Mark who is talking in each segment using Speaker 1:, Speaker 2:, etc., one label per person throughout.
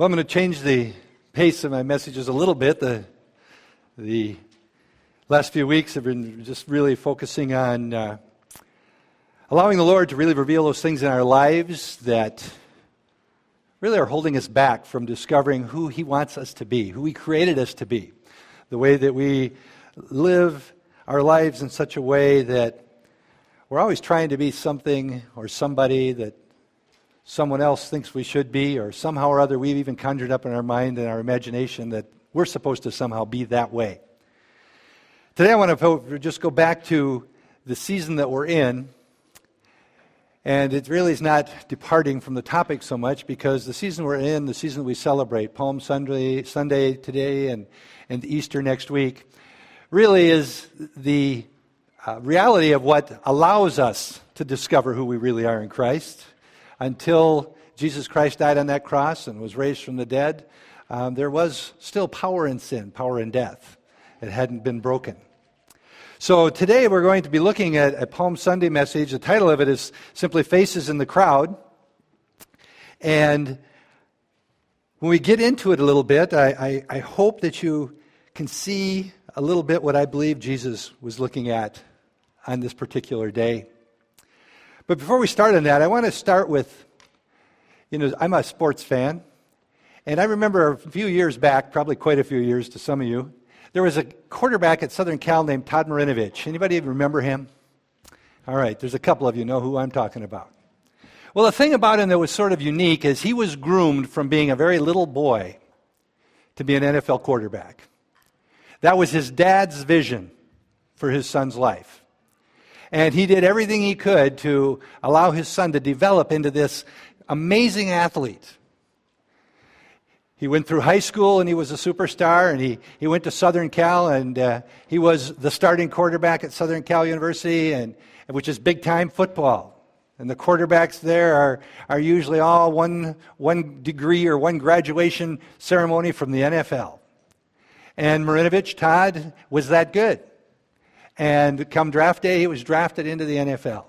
Speaker 1: Well, I'm going to change the pace of my messages a little bit. The, the last few weeks have been just really focusing on uh, allowing the Lord to really reveal those things in our lives that really are holding us back from discovering who He wants us to be, who He created us to be, the way that we live our lives in such a way that we're always trying to be something or somebody that someone else thinks we should be, or somehow or other we've even conjured up in our mind and our imagination that we're supposed to somehow be that way. Today I want to just go back to the season that we're in. And it really is not departing from the topic so much because the season we're in, the season we celebrate, Palm Sunday, Sunday today and, and Easter next week, really is the uh, reality of what allows us to discover who we really are in Christ until Jesus Christ died on that cross and was raised from the dead, um, there was still power in sin, power in death. It hadn't been broken. So today we're going to be looking at a Palm Sunday message. The title of it is simply Faces in the Crowd. And when we get into it a little bit, I, I, I hope that you can see a little bit what I believe Jesus was looking at on this particular day. But before we start on that, I want to start with you know, I'm a sports fan. And I remember a few years back, probably quite a few years to some of you, there was a quarterback at Southern Cal named Todd Marinovich. Anybody remember him? All right, there's a couple of you know who I'm talking about. Well, the thing about him that was sort of unique is he was groomed from being a very little boy to be an NFL quarterback. That was his dad's vision for his son's life. And he did everything he could to allow his son to develop into this amazing athlete. He went through high school and he was a superstar, and he, he went to Southern Cal and uh, he was the starting quarterback at Southern Cal University, and, which is big time football. And the quarterbacks there are, are usually all one, one degree or one graduation ceremony from the NFL. And Marinovich Todd was that good. And come draft day, he was drafted into the NFL.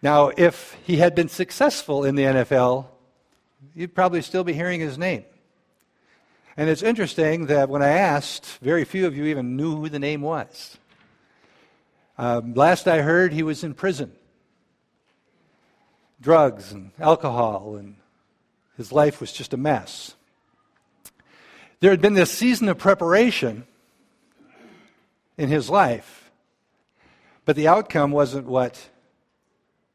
Speaker 1: Now, if he had been successful in the NFL, you'd probably still be hearing his name. And it's interesting that when I asked, very few of you even knew who the name was. Um, last I heard, he was in prison. Drugs and alcohol, and his life was just a mess. There had been this season of preparation in his life. But the outcome wasn't what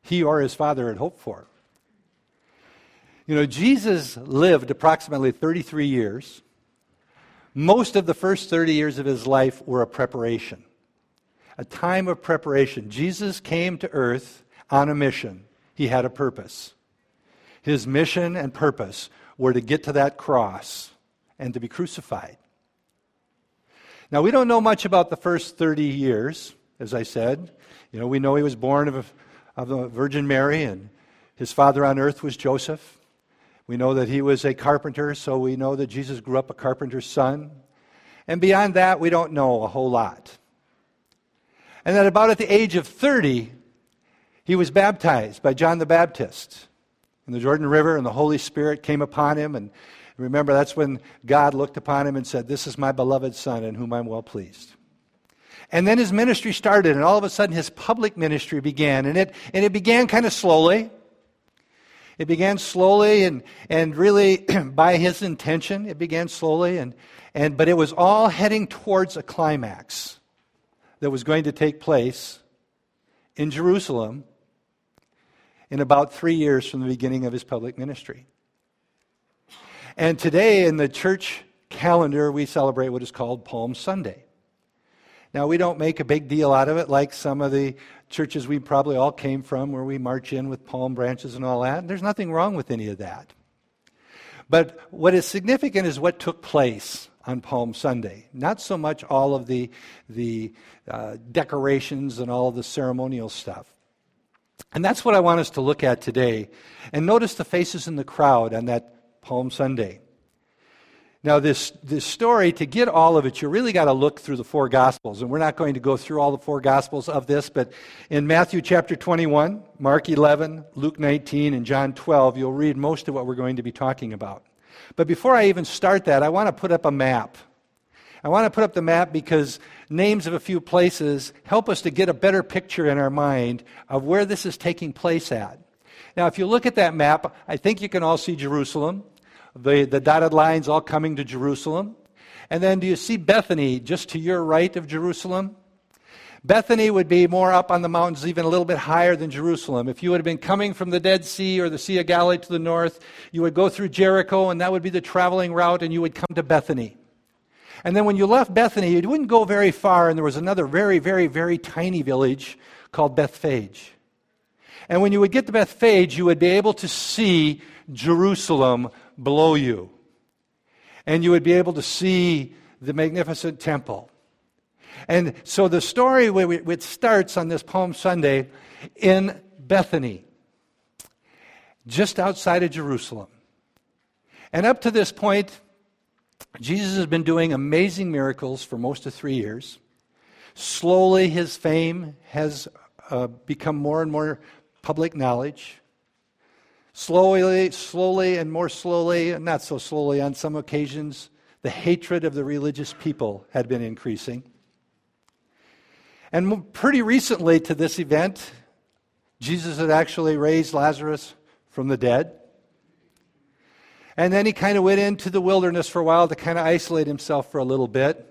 Speaker 1: he or his father had hoped for. You know, Jesus lived approximately 33 years. Most of the first 30 years of his life were a preparation, a time of preparation. Jesus came to earth on a mission, he had a purpose. His mission and purpose were to get to that cross and to be crucified. Now, we don't know much about the first 30 years, as I said. You know, we know he was born of, of the Virgin Mary, and his father on earth was Joseph. We know that he was a carpenter, so we know that Jesus grew up a carpenter's son. And beyond that, we don't know a whole lot. And that about at the age of 30, he was baptized by John the Baptist in the Jordan River, and the Holy Spirit came upon him, and Remember, that's when God looked upon him and said, This is my beloved Son in whom I'm well pleased. And then his ministry started, and all of a sudden his public ministry began. And it, and it began kind of slowly. It began slowly and, and really by his intention. It began slowly, and, and, but it was all heading towards a climax that was going to take place in Jerusalem in about three years from the beginning of his public ministry. And today in the church calendar, we celebrate what is called Palm Sunday. Now, we don't make a big deal out of it like some of the churches we probably all came from where we march in with palm branches and all that. There's nothing wrong with any of that. But what is significant is what took place on Palm Sunday. Not so much all of the, the uh, decorations and all the ceremonial stuff. And that's what I want us to look at today. And notice the faces in the crowd on that Palm Sunday. Now, this, this story, to get all of it, you really got to look through the four Gospels. And we're not going to go through all the four Gospels of this, but in Matthew chapter 21, Mark 11, Luke 19, and John 12, you'll read most of what we're going to be talking about. But before I even start that, I want to put up a map. I want to put up the map because names of a few places help us to get a better picture in our mind of where this is taking place at. Now, if you look at that map, I think you can all see Jerusalem the, the dotted lines all coming to Jerusalem. And then do you see Bethany just to your right of Jerusalem? Bethany would be more up on the mountains, even a little bit higher than Jerusalem. If you had been coming from the Dead Sea or the Sea of Galilee to the north, you would go through Jericho, and that would be the traveling route, and you would come to Bethany. And then when you left Bethany, you wouldn't go very far, and there was another very, very, very tiny village called Bethphage. And when you would get to Bethphage, you would be able to see Jerusalem below you. And you would be able to see the magnificent temple. And so the story which starts on this Palm Sunday in Bethany, just outside of Jerusalem. And up to this point, Jesus has been doing amazing miracles for most of three years. Slowly, his fame has uh, become more and more public knowledge. Slowly, slowly, and more slowly, and not so slowly on some occasions, the hatred of the religious people had been increasing. And pretty recently to this event, Jesus had actually raised Lazarus from the dead. And then he kind of went into the wilderness for a while to kind of isolate himself for a little bit.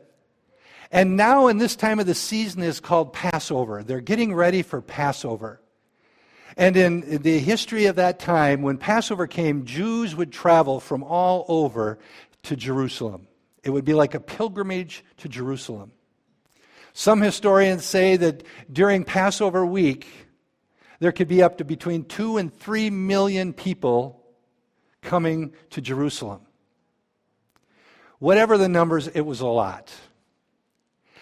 Speaker 1: And now, in this time of the season, is called Passover. They're getting ready for Passover. And in the history of that time, when Passover came, Jews would travel from all over to Jerusalem. It would be like a pilgrimage to Jerusalem. Some historians say that during Passover week, there could be up to between two and three million people coming to Jerusalem. Whatever the numbers, it was a lot.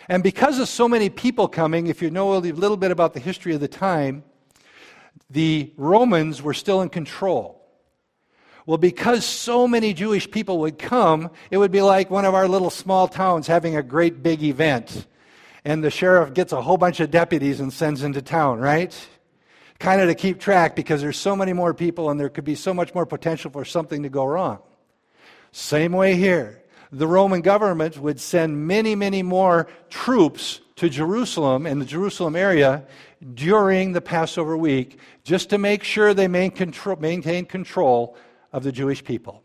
Speaker 1: And because of so many people coming, if you know a little bit about the history of the time, the Romans were still in control. Well, because so many Jewish people would come, it would be like one of our little small towns having a great big event. And the sheriff gets a whole bunch of deputies and sends into town, right? Kind of to keep track because there's so many more people and there could be so much more potential for something to go wrong. Same way here. The Roman government would send many, many more troops to Jerusalem and the Jerusalem area during the Passover week just to make sure they maintain control of the Jewish people.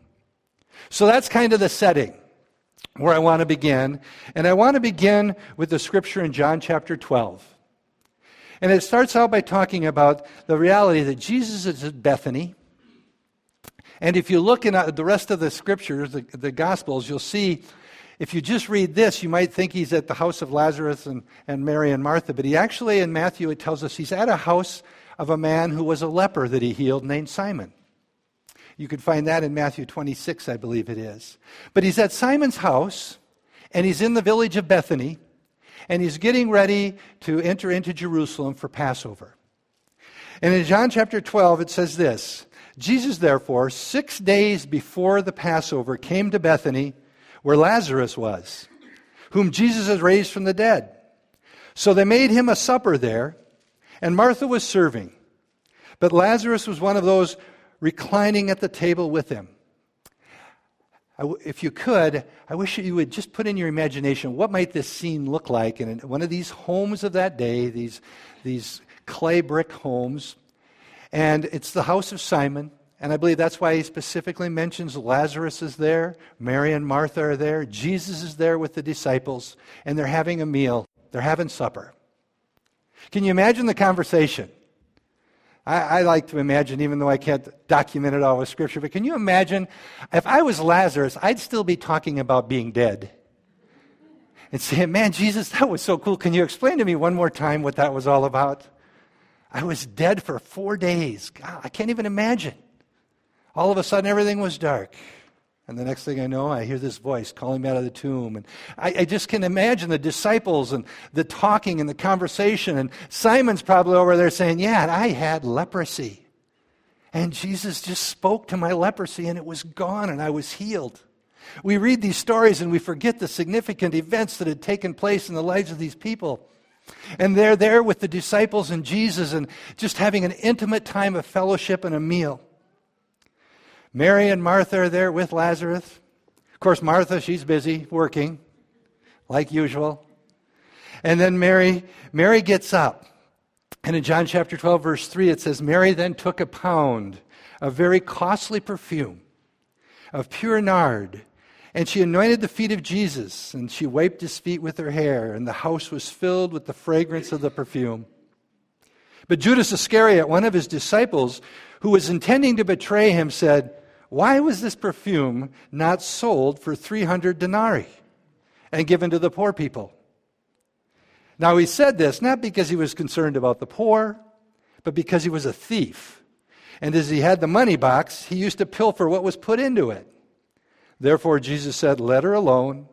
Speaker 1: So that's kind of the setting where I want to begin. And I want to begin with the scripture in John chapter 12. And it starts out by talking about the reality that Jesus is at Bethany. And if you look in uh, the rest of the scriptures, the, the Gospels, you'll see if you just read this, you might think he's at the house of Lazarus and, and Mary and Martha, but he actually, in Matthew, it tells us he's at a house of a man who was a leper that he healed named Simon. You can find that in Matthew 26, I believe it is. But he's at Simon's house, and he's in the village of Bethany, and he's getting ready to enter into Jerusalem for Passover. And in John chapter 12, it says this Jesus, therefore, six days before the Passover, came to Bethany where Lazarus was, whom Jesus had raised from the dead. So they made him a supper there, and Martha was serving. But Lazarus was one of those reclining at the table with him. If you could, I wish you would just put in your imagination what might this scene look like in one of these homes of that day, these, these clay brick homes. And it's the house of Simon. And I believe that's why he specifically mentions Lazarus is there, Mary and Martha are there, Jesus is there with the disciples, and they're having a meal. They're having supper. Can you imagine the conversation? I, I, like to imagine, even though I can't document it all with Scripture, but can you imagine if I was Lazarus, I'd still be talking about being dead. And saying, man, Jesus, that was so cool. Can you explain to me one more time what that was all about? I was dead for four days. God, I can't even imagine all of a sudden everything was dark. And the next thing I know, I hear this voice calling me out of the tomb. And I, I, just can imagine the disciples and the talking and the conversation. And Simon's probably over there saying, Yeah, I had leprosy. And Jesus just spoke to my leprosy and it was gone and I was healed. We read these stories and we forget the significant events that had taken place in the lives of these people. And they're there with the disciples and Jesus and just having an intimate time of fellowship and a meal. Mary and Martha are there with Lazarus. Of course, Martha, she's busy working, like usual. And then Mary, Mary gets up. And in John chapter 12, verse 3, it says, Mary then took a pound of very costly perfume of pure nard and she anointed the feet of Jesus, and she wiped his feet with her hair, and the house was filled with the fragrance of the perfume. But Judas Iscariot, one of his disciples, who was intending to betray him, said, Why was this perfume not sold for 300 denarii and given to the poor people? Now, he said this not because he was concerned about the poor, but because he was a thief. And as he had the money box, he used to pilfer what was put into it. Therefore, Jesus said, Let her alone,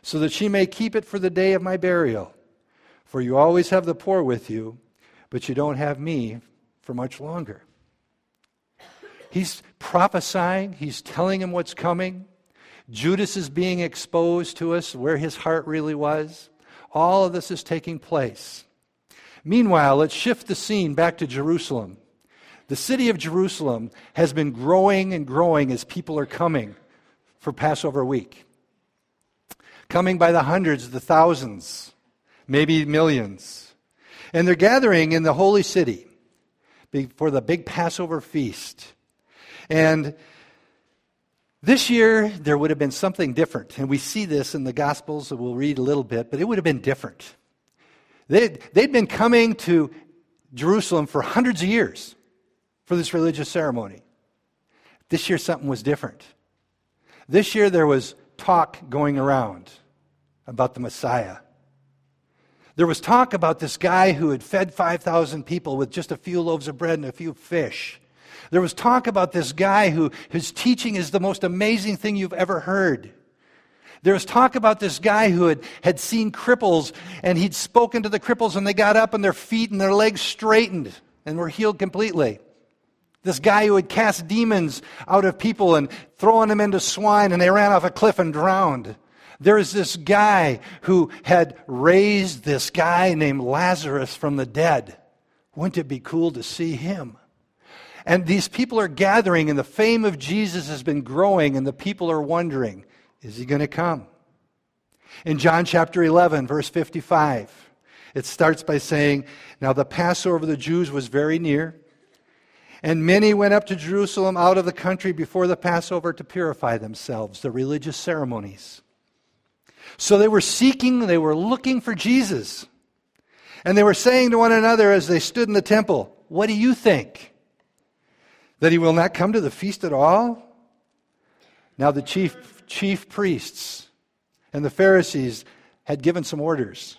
Speaker 1: so that she may keep it for the day of my burial. For you always have the poor with you, but you don't have me for much longer. He's prophesying, he's telling him what's coming. Judas is being exposed to us where his heart really was. All of this is taking place. Meanwhile, let's shift the scene back to Jerusalem. The city of Jerusalem has been growing and growing as people are coming for Passover week. Coming by the hundreds, the thousands, maybe millions. And they're gathering in the holy city for the big Passover feast. And this year, there would have been something different. And we see this in the Gospels, so we'll read a little bit, but it would have been different. They'd, they'd been coming to Jerusalem for hundreds of years for this religious ceremony. This year, something was different. This year there was talk going around about the Messiah. There was talk about this guy who had fed 5,000 people with just a few loaves of bread and a few fish. There was talk about this guy who his teaching is the most amazing thing you've ever heard. There was talk about this guy who had, had seen cripples and he'd spoken to the cripples and they got up and their feet and their legs straightened and were healed completely. This guy who had cast demons out of people and thrown them into swine and they ran off a cliff and drowned. There is this guy who had raised this guy named Lazarus from the dead. Wouldn't it be cool to see him? And these people are gathering, and the fame of Jesus has been growing, and the people are wondering, is he going to come? In John chapter 11, verse 55, it starts by saying, Now the Passover of the Jews was very near. And many went up to Jerusalem out of the country before the Passover to purify themselves, the religious ceremonies. So they were seeking, they were looking for Jesus. And they were saying to one another as they stood in the temple, What do you think? That he will not come to the feast at all? Now the chief, chief priests and the Pharisees had given some orders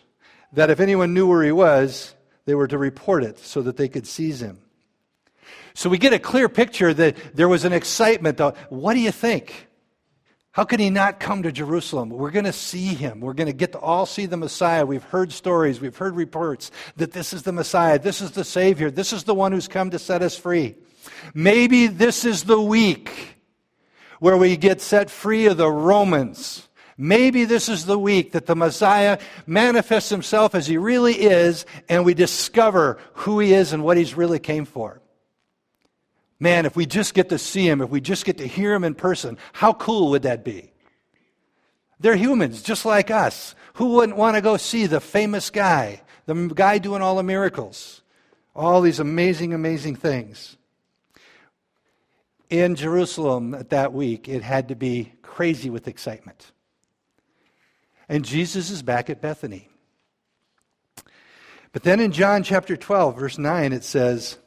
Speaker 1: that if anyone knew where he was, they were to report it so that they could seize him. So we get a clear picture that there was an excitement. What do you think? How could he not come to Jerusalem? We're going to see him. We're going to get to all see the Messiah. We've heard stories, we've heard reports that this is the Messiah, this is the Savior, this is the one who's come to set us free. Maybe this is the week where we get set free of the Romans. Maybe this is the week that the Messiah manifests himself as he really is, and we discover who he is and what he's really came for. Man, if we just get to see him, if we just get to hear him in person, how cool would that be? They're humans, just like us. Who wouldn't want to go see the famous guy, the guy doing all the miracles, all these amazing, amazing things? In Jerusalem at that week, it had to be crazy with excitement. And Jesus is back at Bethany. But then in John chapter 12, verse 9, it says,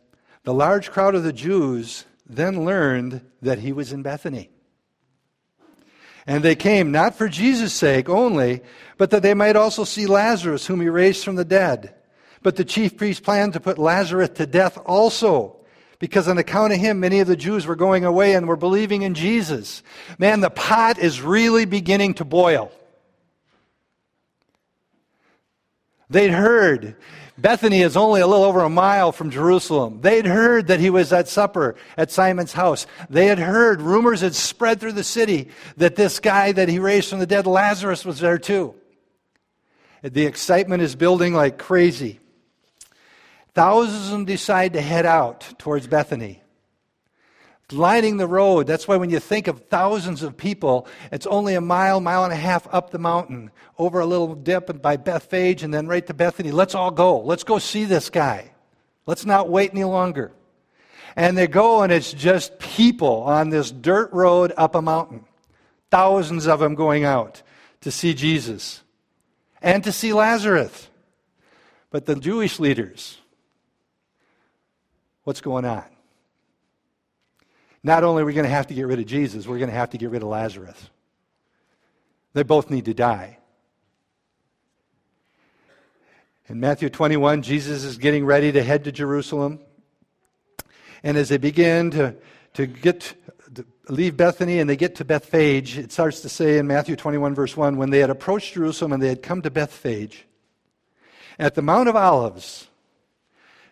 Speaker 1: the large crowd of the Jews then learned that he was in Bethany. And they came not for Jesus' sake only, but that they might also see Lazarus, whom he raised from the dead. But the chief priests planned to put Lazarus to death also, because on account of him, many of the Jews were going away and were believing in Jesus. Man, the pot is really beginning to boil. They'd heard Bethany is only a little over a mile from Jerusalem. They'd heard that he was at supper at Simon's house. They had heard, rumors had spread through the city that this guy that he raised from the dead, Lazarus, was there too. The excitement is building like crazy. Thousands of them decide to head out towards Bethany lining the road. That's why when you think of thousands of people, it's only a mile, mile and a half up the mountain, over a little dip by Bethphage, and then right to Bethany. Let's all go. Let's go see this guy. Let's not wait any longer. And they go, and it's just people on this dirt road up a mountain. Thousands of them going out to see Jesus and to see Lazarus. But the Jewish leaders, what's going on? Not only are we going to have to get rid of Jesus, we're going to have to get rid of Lazarus. They both need to die. In Matthew 21, Jesus is getting ready to head to Jerusalem. And as they begin to, to get to leave Bethany and they get to Bethphage, it starts to say in Matthew 21, verse 1 when they had approached Jerusalem and they had come to Bethphage, at the Mount of Olives,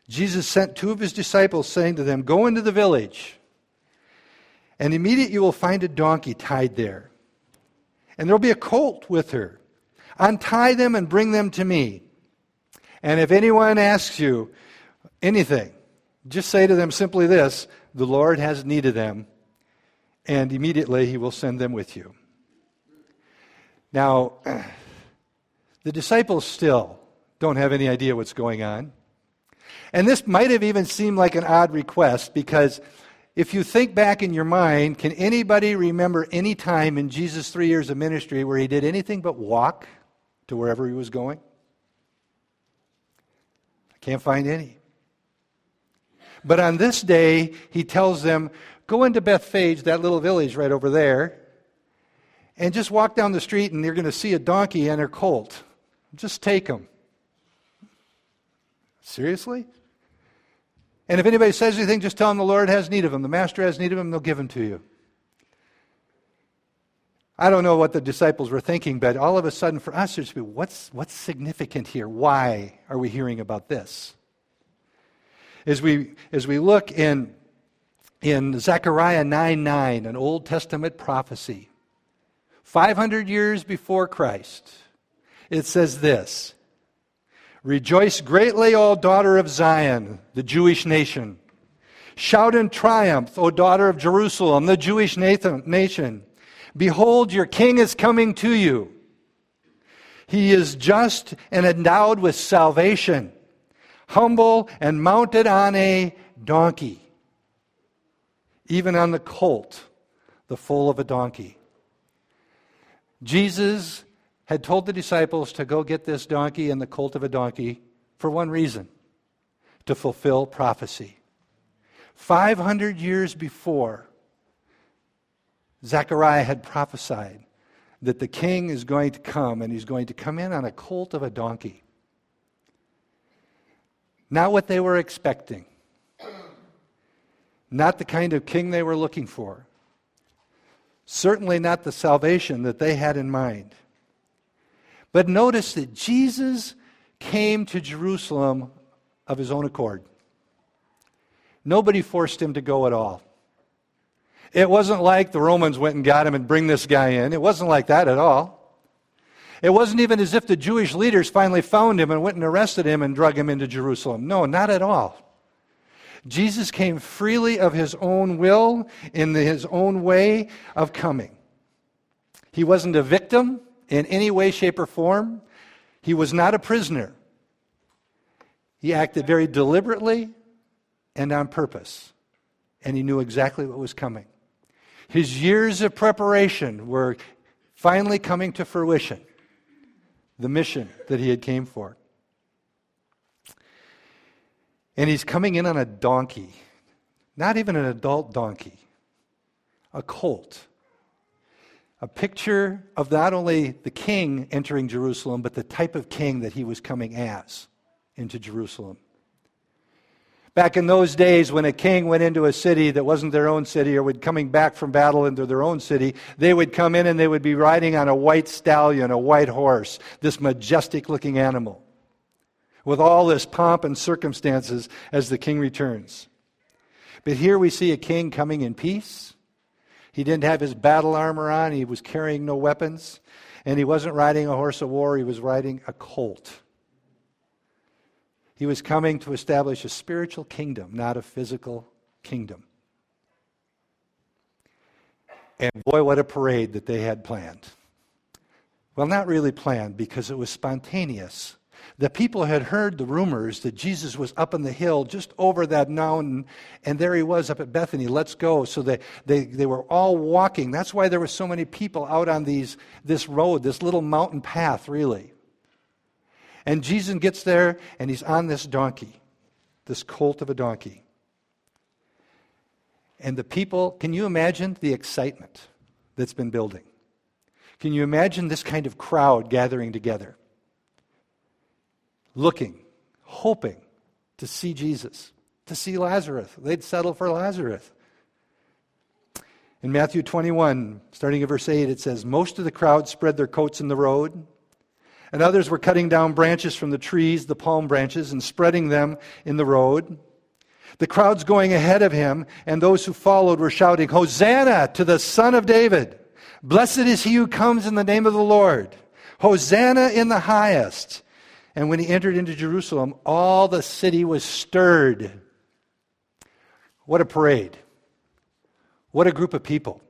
Speaker 1: Jesus sent two of his disciples, saying to them, Go into the village and immediately you will find a donkey tied there. And there'll be a colt with her. Untie them and bring them to me. And if anyone asks you anything, just say to them simply this The Lord has need of them, and immediately he will send them with you. Now, the disciples still don't have any idea what's going on. And this might have even seemed like an odd request because if you think back in your mind, can anybody remember any time in Jesus' three years of ministry where he did anything but walk to wherever he was going? I can't find any. But on this day, he tells them, Go into Bethphage, that little village right over there, and just walk down the street, and you're going to see a donkey and her colt. Just take them. Seriously? And if anybody says anything, just tell them the Lord has need of him. The Master has need of them, they'll give him to you. I don't know what the disciples were thinking, but all of a sudden for us, there's what's, what's significant here? Why are we hearing about this? As we, as we look in, in Zechariah 9 9, an Old Testament prophecy, 500 years before Christ, it says this Rejoice greatly, O daughter of Zion, the Jewish nation. Shout in triumph, O daughter of Jerusalem, the Jewish nation. Behold, your king is coming to you. He is just and endowed with salvation, humble and mounted on a donkey, even on the colt, the foal of a donkey. Jesus had told the disciples to go get this donkey and the colt of a donkey for one reason to fulfill prophecy. 500 years before, Zechariah had prophesied that the king is going to come and he's going to come in on a colt of a donkey. Not what they were expecting, not the kind of king they were looking for, certainly not the salvation that they had in mind. But notice that Jesus came to Jerusalem of his own accord. Nobody forced him to go at all. It wasn't like the Romans went and got him and bring this guy in. It wasn't like that at all. It wasn't even as if the Jewish leaders finally found him and went and arrested him and drug him into Jerusalem. No, not at all. Jesus came freely of his own will in his own way of coming. He wasn't a victim in any way, shape, or form. He was not a prisoner. He acted very deliberately and on purpose, and he knew exactly what was coming. His years of preparation were finally coming to fruition, the mission that he had came for. And he's coming in on a donkey, not even an adult donkey, a colt a picture of not only the king entering Jerusalem, but the type of king that he was coming as into Jerusalem. Back in those days, when a king went into a city that wasn't their own city or would coming back from battle into their own city, they would come in and they would be riding on a white stallion, a white horse, this majestic looking animal. with all this pomp and circumstances as the king returns. But here we see a king coming in peace. He didn't have his battle armor on, he was carrying no weapons, and he wasn't riding a horse of war, he was riding a colt. He was coming to establish a spiritual kingdom, not a physical kingdom. And boy, what a parade that they had planned. Well, not really planned because it was spontaneous. The people had heard the rumors that Jesus was up on the hill just over that mountain, and there he was up at Bethany. Let's go. So they, they, they were all walking. That's why there were so many people out on these, this road, this little mountain path, really. And Jesus gets there, and he's on this donkey, this colt of a donkey. And the people, can you imagine the excitement that's been building? Can you imagine this kind of crowd gathering together? Looking, hoping to see Jesus, to see Lazarus. They'd settle for Lazarus. In Matthew 21, starting at verse 8, it says, Most of the crowd spread their coats in the road, and others were cutting down branches from the trees, the palm branches, and spreading them in the road. The crowds going ahead of him and those who followed were shouting, Hosanna to the Son of David! Blessed is he who comes in the name of the Lord! Hosanna in the highest! And when he entered into Jerusalem, all the city was stirred. What a parade! What a group of people.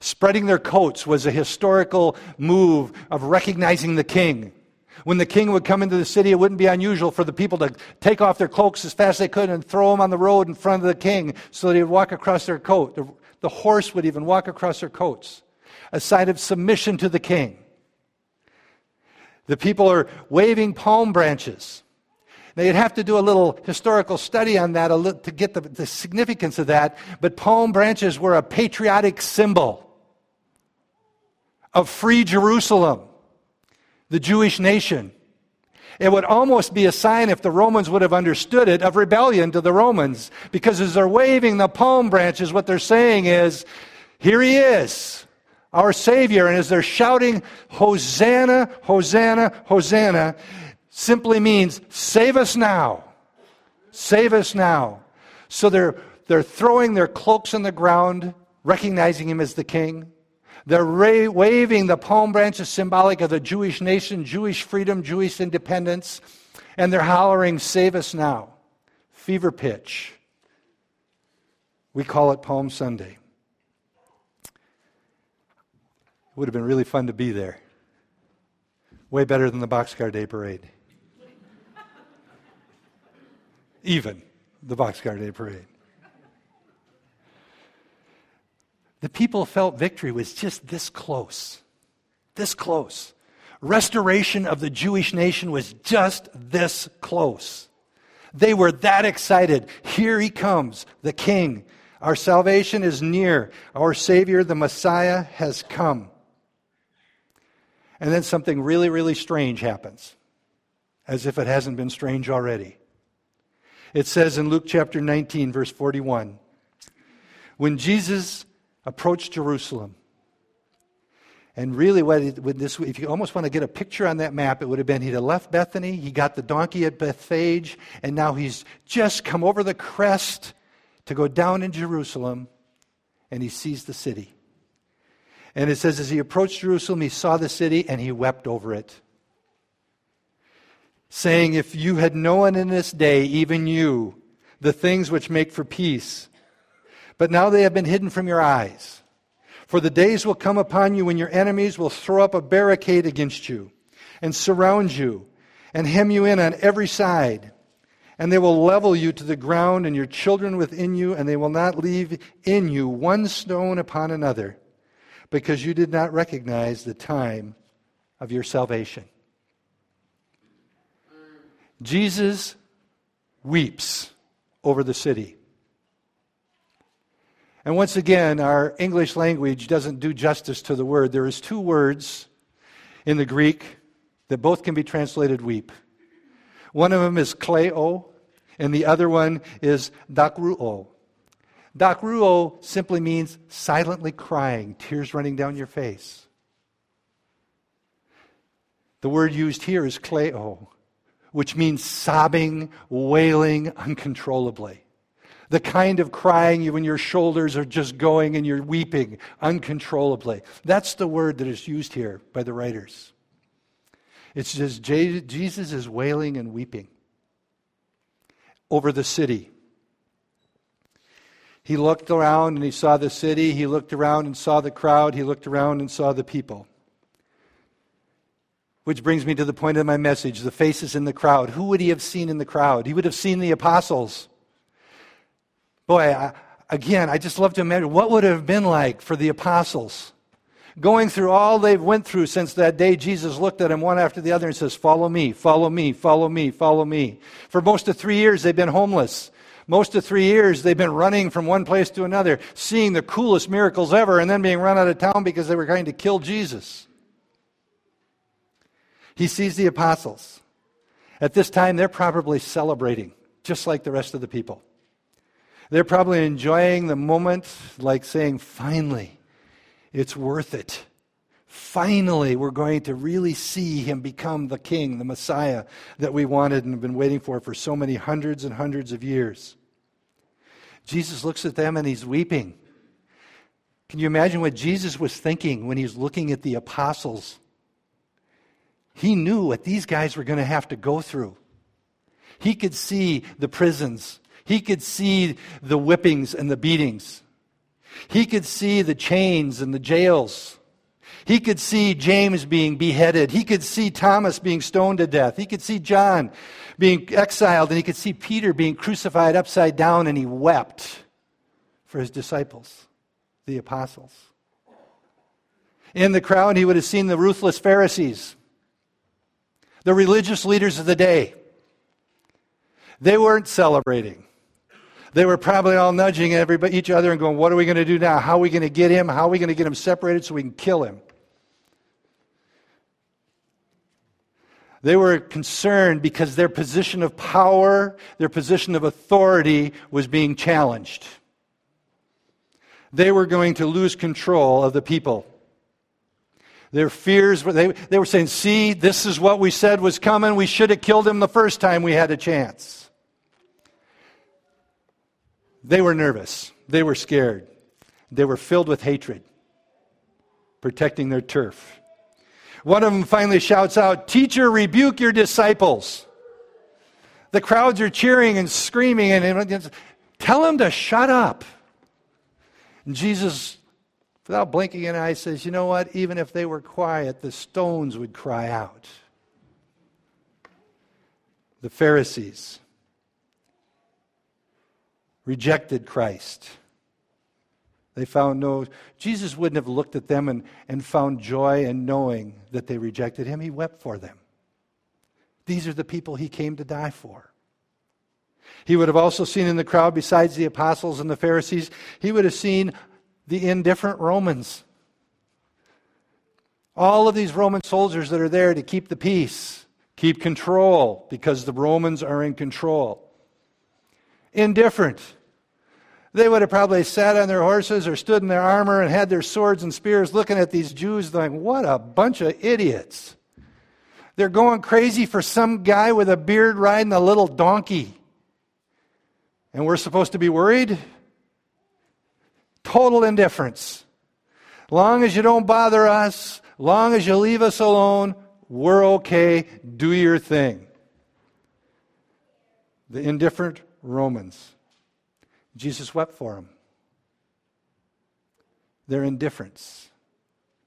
Speaker 1: Spreading their coats was a historical move of recognizing the king. When the king would come into the city, it wouldn't be unusual for the people to take off their cloaks as fast as they could and throw them on the road in front of the king so that he would walk across their coat. The, the horse would even walk across their coats, a sign of submission to the king. The people are waving palm branches. Now, you'd have to do a little historical study on that to get the, the significance of that, but palm branches were a patriotic symbol of free Jerusalem the Jewish nation. It would almost be a sign, if the Romans would have understood it, of rebellion to the Romans. Because as they're waving the palm branches, what they're saying is, Here he is, our Savior. And as they're shouting, Hosanna, Hosanna, Hosanna, simply means, Save us now. Save us now. So they're, they're throwing their cloaks on the ground, recognizing him as the king. They're ra- waving the palm branches symbolic of the Jewish nation, Jewish freedom, Jewish independence, and they're hollering, Save us now. Fever pitch. We call it Palm Sunday. It would have been really fun to be there. Way better than the Boxcar Day Parade. Even the Boxcar Day Parade. The people felt victory was just this close. This close. Restoration of the Jewish nation was just this close. They were that excited. Here he comes, the King. Our salvation is near. Our Savior, the Messiah, has come. And then something really, really strange happens, as if it hasn't been strange already. It says in Luke chapter 19, verse 41 When Jesus approached Jerusalem. And really, what it, this, if you almost want to get a picture on that map, it would have been he'd have left Bethany, he got the donkey at Bethphage, and now he's just come over the crest to go down in Jerusalem, and he sees the city. And it says, as he approached Jerusalem, he saw the city and he wept over it, saying, If you had known in this day, even you, the things which make for peace, but now they have been hidden from your eyes. For the days will come upon you when your enemies will throw up a barricade against you and surround you and hem you in on every side. And they will level you to the ground and your children within you, and they will not leave in you one stone upon another, because you did not recognize the time of your salvation. Jesus weeps over the city. And once again, our English language doesn't do justice to the word. There is two words in the Greek that both can be translated weep. One of them is kleo, and the other one is dakruo. Dakruo simply means silently crying, tears running down your face. The word used here is kleo, which means sobbing, wailing uncontrollably. The kind of crying when your shoulders are just going and you're weeping uncontrollably. That's the word that is used here by the writers. It's just Jesus is wailing and weeping over the city. He looked around and he saw the city. He looked around and saw the crowd. He looked around and saw the people. Which brings me to the point of my message the faces in the crowd. Who would he have seen in the crowd? He would have seen the apostles. Boy, I, again, I just love to imagine what would it have been like for the apostles going through all they've went through since that day jesus looked at them one after the other and says follow me follow me follow me follow me for most of three years they've been homeless most of three years they've been running from one place to another seeing the coolest miracles ever and then being run out of town because they were trying to kill jesus. He sees the apostles. At this time they're probably celebrating just like the rest of the people. They're probably enjoying the moment like saying finally it's worth it. Finally, we're going to really see him become the king, the Messiah that we wanted and have been waiting for for so many hundreds and hundreds of years. Jesus looks at them and he's weeping. Can you imagine what Jesus was thinking when he was looking at the apostles? He knew what these guys were going to have to go through. He could see the prisons, he could see the whippings and the beatings. He could see the chains and the jails. He could see James being beheaded. He could see Thomas being stoned to death. He could see John being exiled, and he could see Peter being crucified upside down, and he wept for his disciples, the apostles. In the crowd, he would have seen the ruthless Pharisees, the religious leaders of the day. They weren't celebrating. They were probably all nudging everybody, each other and going, What are we going to do now? How are we going to get him? How are we going to get him separated so we can kill him? They were concerned because their position of power, their position of authority was being challenged. They were going to lose control of the people. Their fears were, they, they were saying, See, this is what we said was coming. We should have killed him the first time we had a chance. They were nervous. They were scared. They were filled with hatred, protecting their turf. One of them finally shouts out, Teacher, rebuke your disciples. The crowds are cheering and screaming, and tell them to shut up. And Jesus, without blinking an eye, says, You know what? Even if they were quiet, the stones would cry out. The Pharisees rejected Christ. They found no, Jesus wouldn't have looked at them and, and found joy in knowing that they rejected him. He wept for them. These are the people he came to die for. He would have also seen in the crowd, besides the apostles and the Pharisees, he would have seen the indifferent Romans. All of these Roman soldiers that are there to keep the peace, keep control, because the Romans are in control. Indifferent. They would have probably sat on their horses or stood in their armor and had their swords and spears looking at these Jews, like, what a bunch of idiots. They're going crazy for some guy with a beard riding a little donkey. And we're supposed to be worried? Total indifference. Long as you don't bother us, long as you leave us alone, we're okay. Do your thing. The indifferent Romans. Jesus wept for them. Their indifference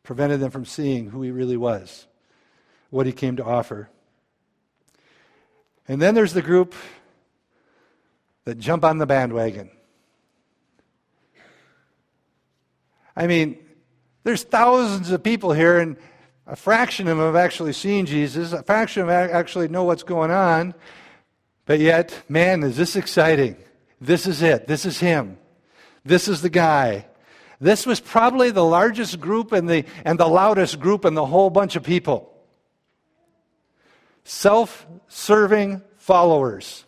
Speaker 1: prevented them from seeing who he really was, what he came to offer. And then there's the group that jump on the bandwagon. I mean, there's thousands of people here, and a fraction of them have actually seen Jesus, a fraction of them actually know what's going on, but yet, man, is this exciting! This is it. This is him. This is the guy. This was probably the largest group and the, and the loudest group in the whole bunch of people. Self serving followers.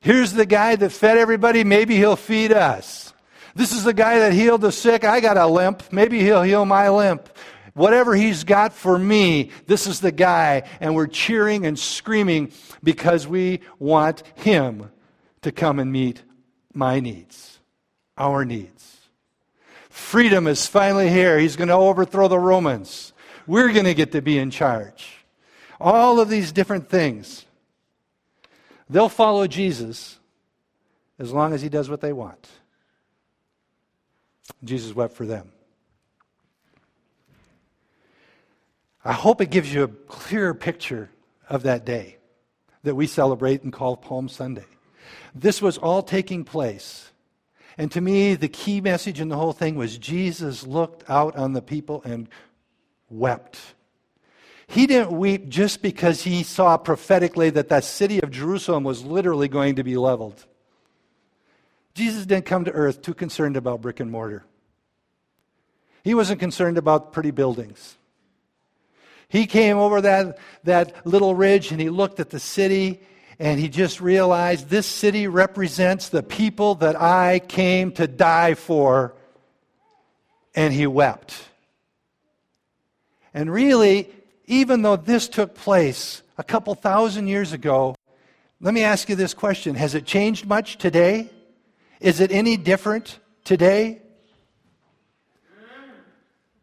Speaker 1: Here's the guy that fed everybody. Maybe he'll feed us. This is the guy that healed the sick. I got a limp. Maybe he'll heal my limp. Whatever he's got for me, this is the guy. And we're cheering and screaming because we want him to come and meet my needs, our needs. Freedom is finally here. He's going to overthrow the Romans. We're going to get to be in charge. All of these different things. They'll follow Jesus as long as he does what they want. Jesus wept for them. I hope it gives you a clearer picture of that day that we celebrate and call Palm Sunday. This was all taking place. And to me, the key message in the whole thing was Jesus looked out on the people and wept. He didn't weep just because he saw prophetically that that city of Jerusalem was literally going to be leveled. Jesus didn't come to earth too concerned about brick and mortar. He wasn't concerned about pretty buildings. He came over that, that little ridge and he looked at the city and he just realized this city represents the people that I came to die for. And he wept. And really, even though this took place a couple thousand years ago, let me ask you this question Has it changed much today? Is it any different today?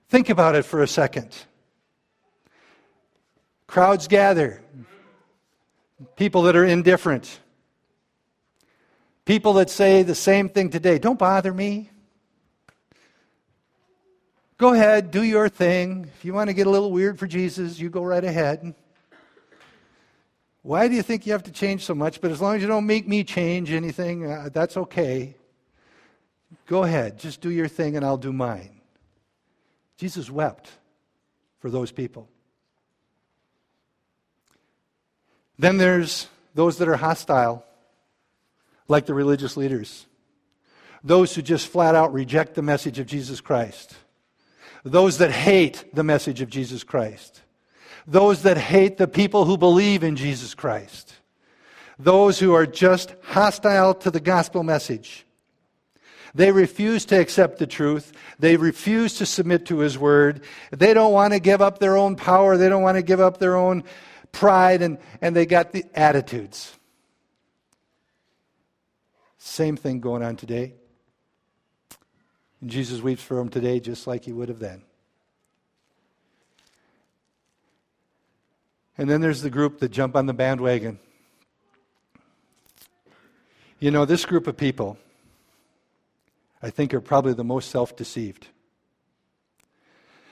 Speaker 1: Think about it for a second. Crowds gather. People that are indifferent. People that say the same thing today. Don't bother me. Go ahead, do your thing. If you want to get a little weird for Jesus, you go right ahead. Why do you think you have to change so much? But as long as you don't make me change anything, uh, that's okay. Go ahead, just do your thing and I'll do mine. Jesus wept for those people. Then there's those that are hostile, like the religious leaders, those who just flat out reject the message of Jesus Christ, those that hate the message of Jesus Christ, those that hate the people who believe in Jesus Christ, those who are just hostile to the gospel message. They refuse to accept the truth. They refuse to submit to His word. They don't want to give up their own power. They don't want to give up their own pride, and, and they got the attitudes. Same thing going on today. And Jesus weeps for them today just like he would have then. And then there's the group that jump on the bandwagon. You know, this group of people, I think, are probably the most self deceived.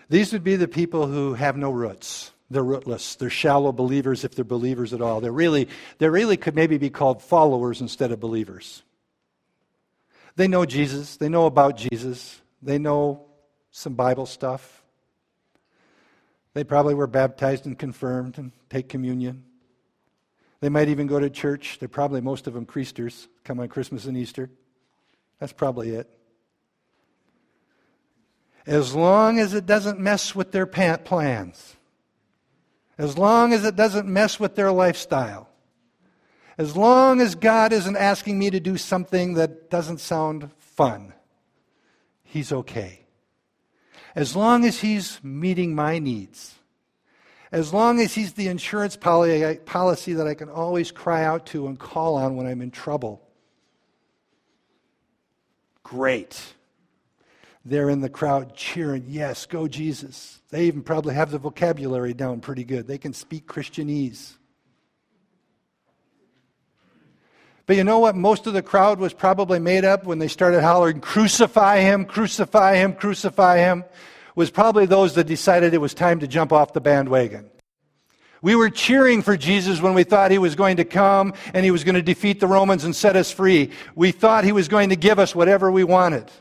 Speaker 1: These would be the people who have no roots. They're rootless. They're shallow believers if they're believers at all. They're really, they really could maybe be called followers instead of believers. They know Jesus. They know about Jesus. They know some Bible stuff. They probably were baptized and confirmed and take communion. They might even go to church. They're probably most of them Creasters, come on Christmas and Easter. That's probably it. As long as it doesn't mess with their plans as long as it doesn't mess with their lifestyle. As long as God isn't asking me to do something that doesn't sound fun, He's okay. As long as He's meeting my needs. As long as He's the insurance policy that I can always cry out to and call on when I'm in trouble. Great. They're in the crowd cheering, Yes, go Jesus. They even probably have the vocabulary down pretty good. They can speak Christianese. But you know what? Most of the crowd was probably made up when they started hollering, Crucify him, crucify him, crucify him, was probably those that decided it was time to jump off the bandwagon. We were cheering for Jesus when we thought he was going to come and he was going to defeat the Romans and set us free. We thought he was going to give us whatever we wanted.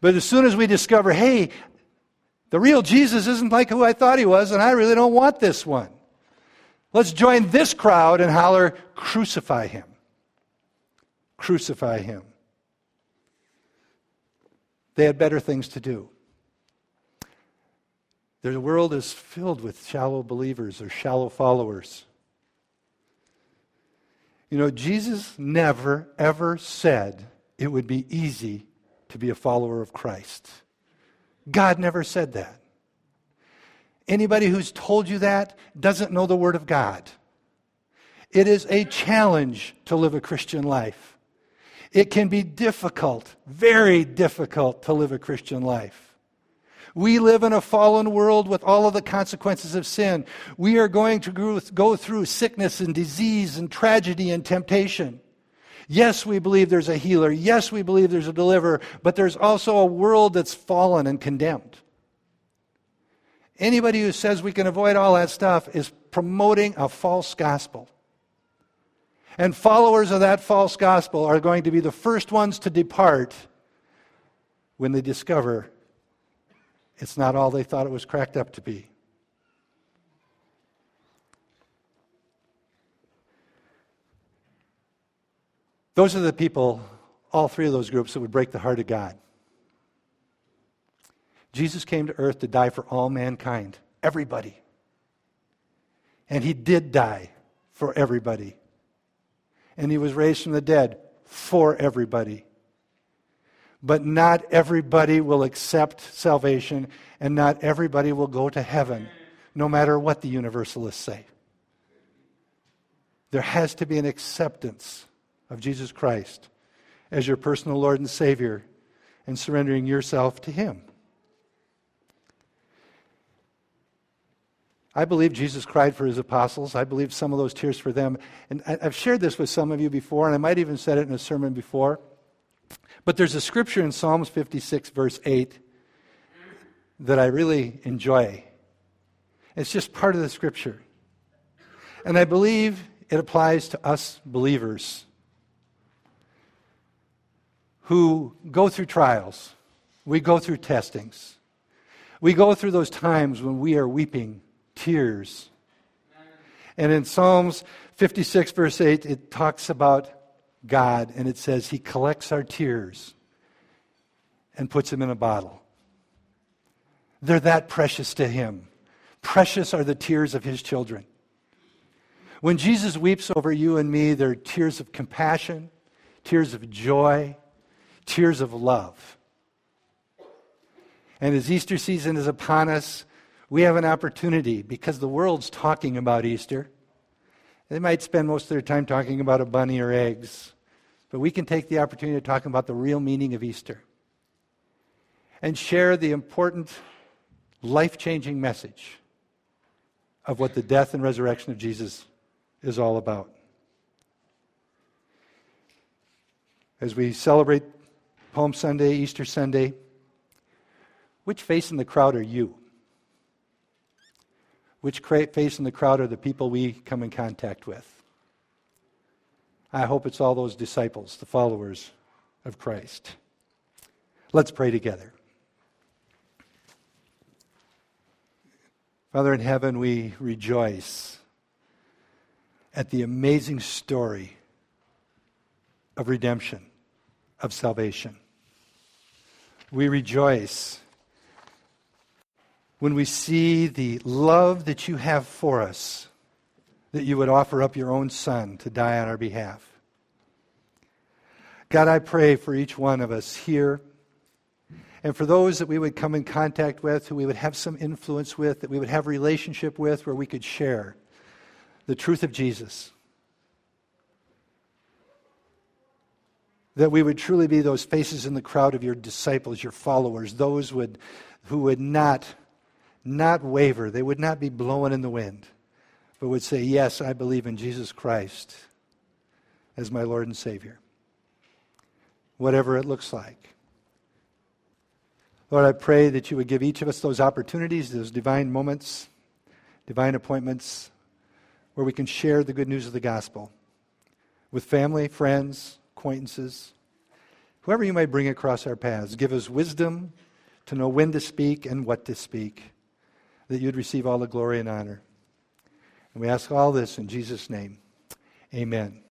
Speaker 1: But as soon as we discover, hey, the real Jesus isn't like who I thought he was, and I really don't want this one. Let's join this crowd and holler, crucify him. Crucify him. They had better things to do. The world is filled with shallow believers or shallow followers. You know, Jesus never, ever said it would be easy to be a follower of Christ. God never said that. Anybody who's told you that doesn't know the Word of God. It is a challenge to live a Christian life. It can be difficult, very difficult to live a Christian life. We live in a fallen world with all of the consequences of sin. We are going to go through sickness and disease and tragedy and temptation. Yes, we believe there's a healer. Yes, we believe there's a deliverer, but there's also a world that's fallen and condemned. Anybody who says we can avoid all that stuff is promoting a false gospel. And followers of that false gospel are going to be the first ones to depart when they discover it's not all they thought it was cracked up to be. Those are the people, all three of those groups, that would break the heart of God. Jesus came to earth to die for all mankind, everybody. And he did die for everybody. And he was raised from the dead for everybody. But not everybody will accept salvation, and not everybody will go to heaven, no matter what the universalists say. There has to be an acceptance of Jesus Christ as your personal Lord and Savior and surrendering yourself to Him. I believe Jesus cried for his apostles. I believe some of those tears for them. And I've shared this with some of you before, and I might even said it in a sermon before. But there's a scripture in Psalms 56, verse 8, that I really enjoy. It's just part of the scripture. And I believe it applies to us believers who go through trials. We go through testings. We go through those times when we are weeping tears. And in Psalms 56, verse 8, it talks about God, and it says He collects our tears and puts them in a bottle. They're that precious to Him. Precious are the tears of His children. When Jesus weeps over you and me, they're tears of compassion, tears of joy, tears of love. And as Easter season is upon us, we have an opportunity because the world's talking about Easter. They might spend most of their time talking about a bunny or eggs, but we can take the opportunity to talk about the real meaning of Easter and share the important, life changing message of what the death and resurrection of Jesus is all about. As we celebrate Palm Sunday, Easter Sunday, which face in the crowd are you? Which face in the crowd are the people we come in contact with? I hope it's all those disciples, the followers of Christ. Let's pray together. Father in heaven, we rejoice at the amazing story of redemption, of salvation. We rejoice when we see the love that you have for us, that you would offer up your own Son to die on our behalf. God, I pray for each one of us here and for those that we would come in contact with, who we would have some influence with, that we would have relationship with, where we could share the truth of Jesus. That we would truly be those faces in the crowd of your disciples, your followers, those would, who would not not waver. They would not be blowing in the wind, but would say, Yes, I believe in Jesus Christ as my Lord and Savior. Whatever it looks like. Lord, I pray that you would give each of us those opportunities, those divine moments, divine appointments, where we can share the good news of the gospel with family, friends, acquaintances, whoever you may bring across our paths. Give us wisdom to know when to speak and what to speak that you'd receive all the glory and honor. And we ask all this in Jesus' name. Amen.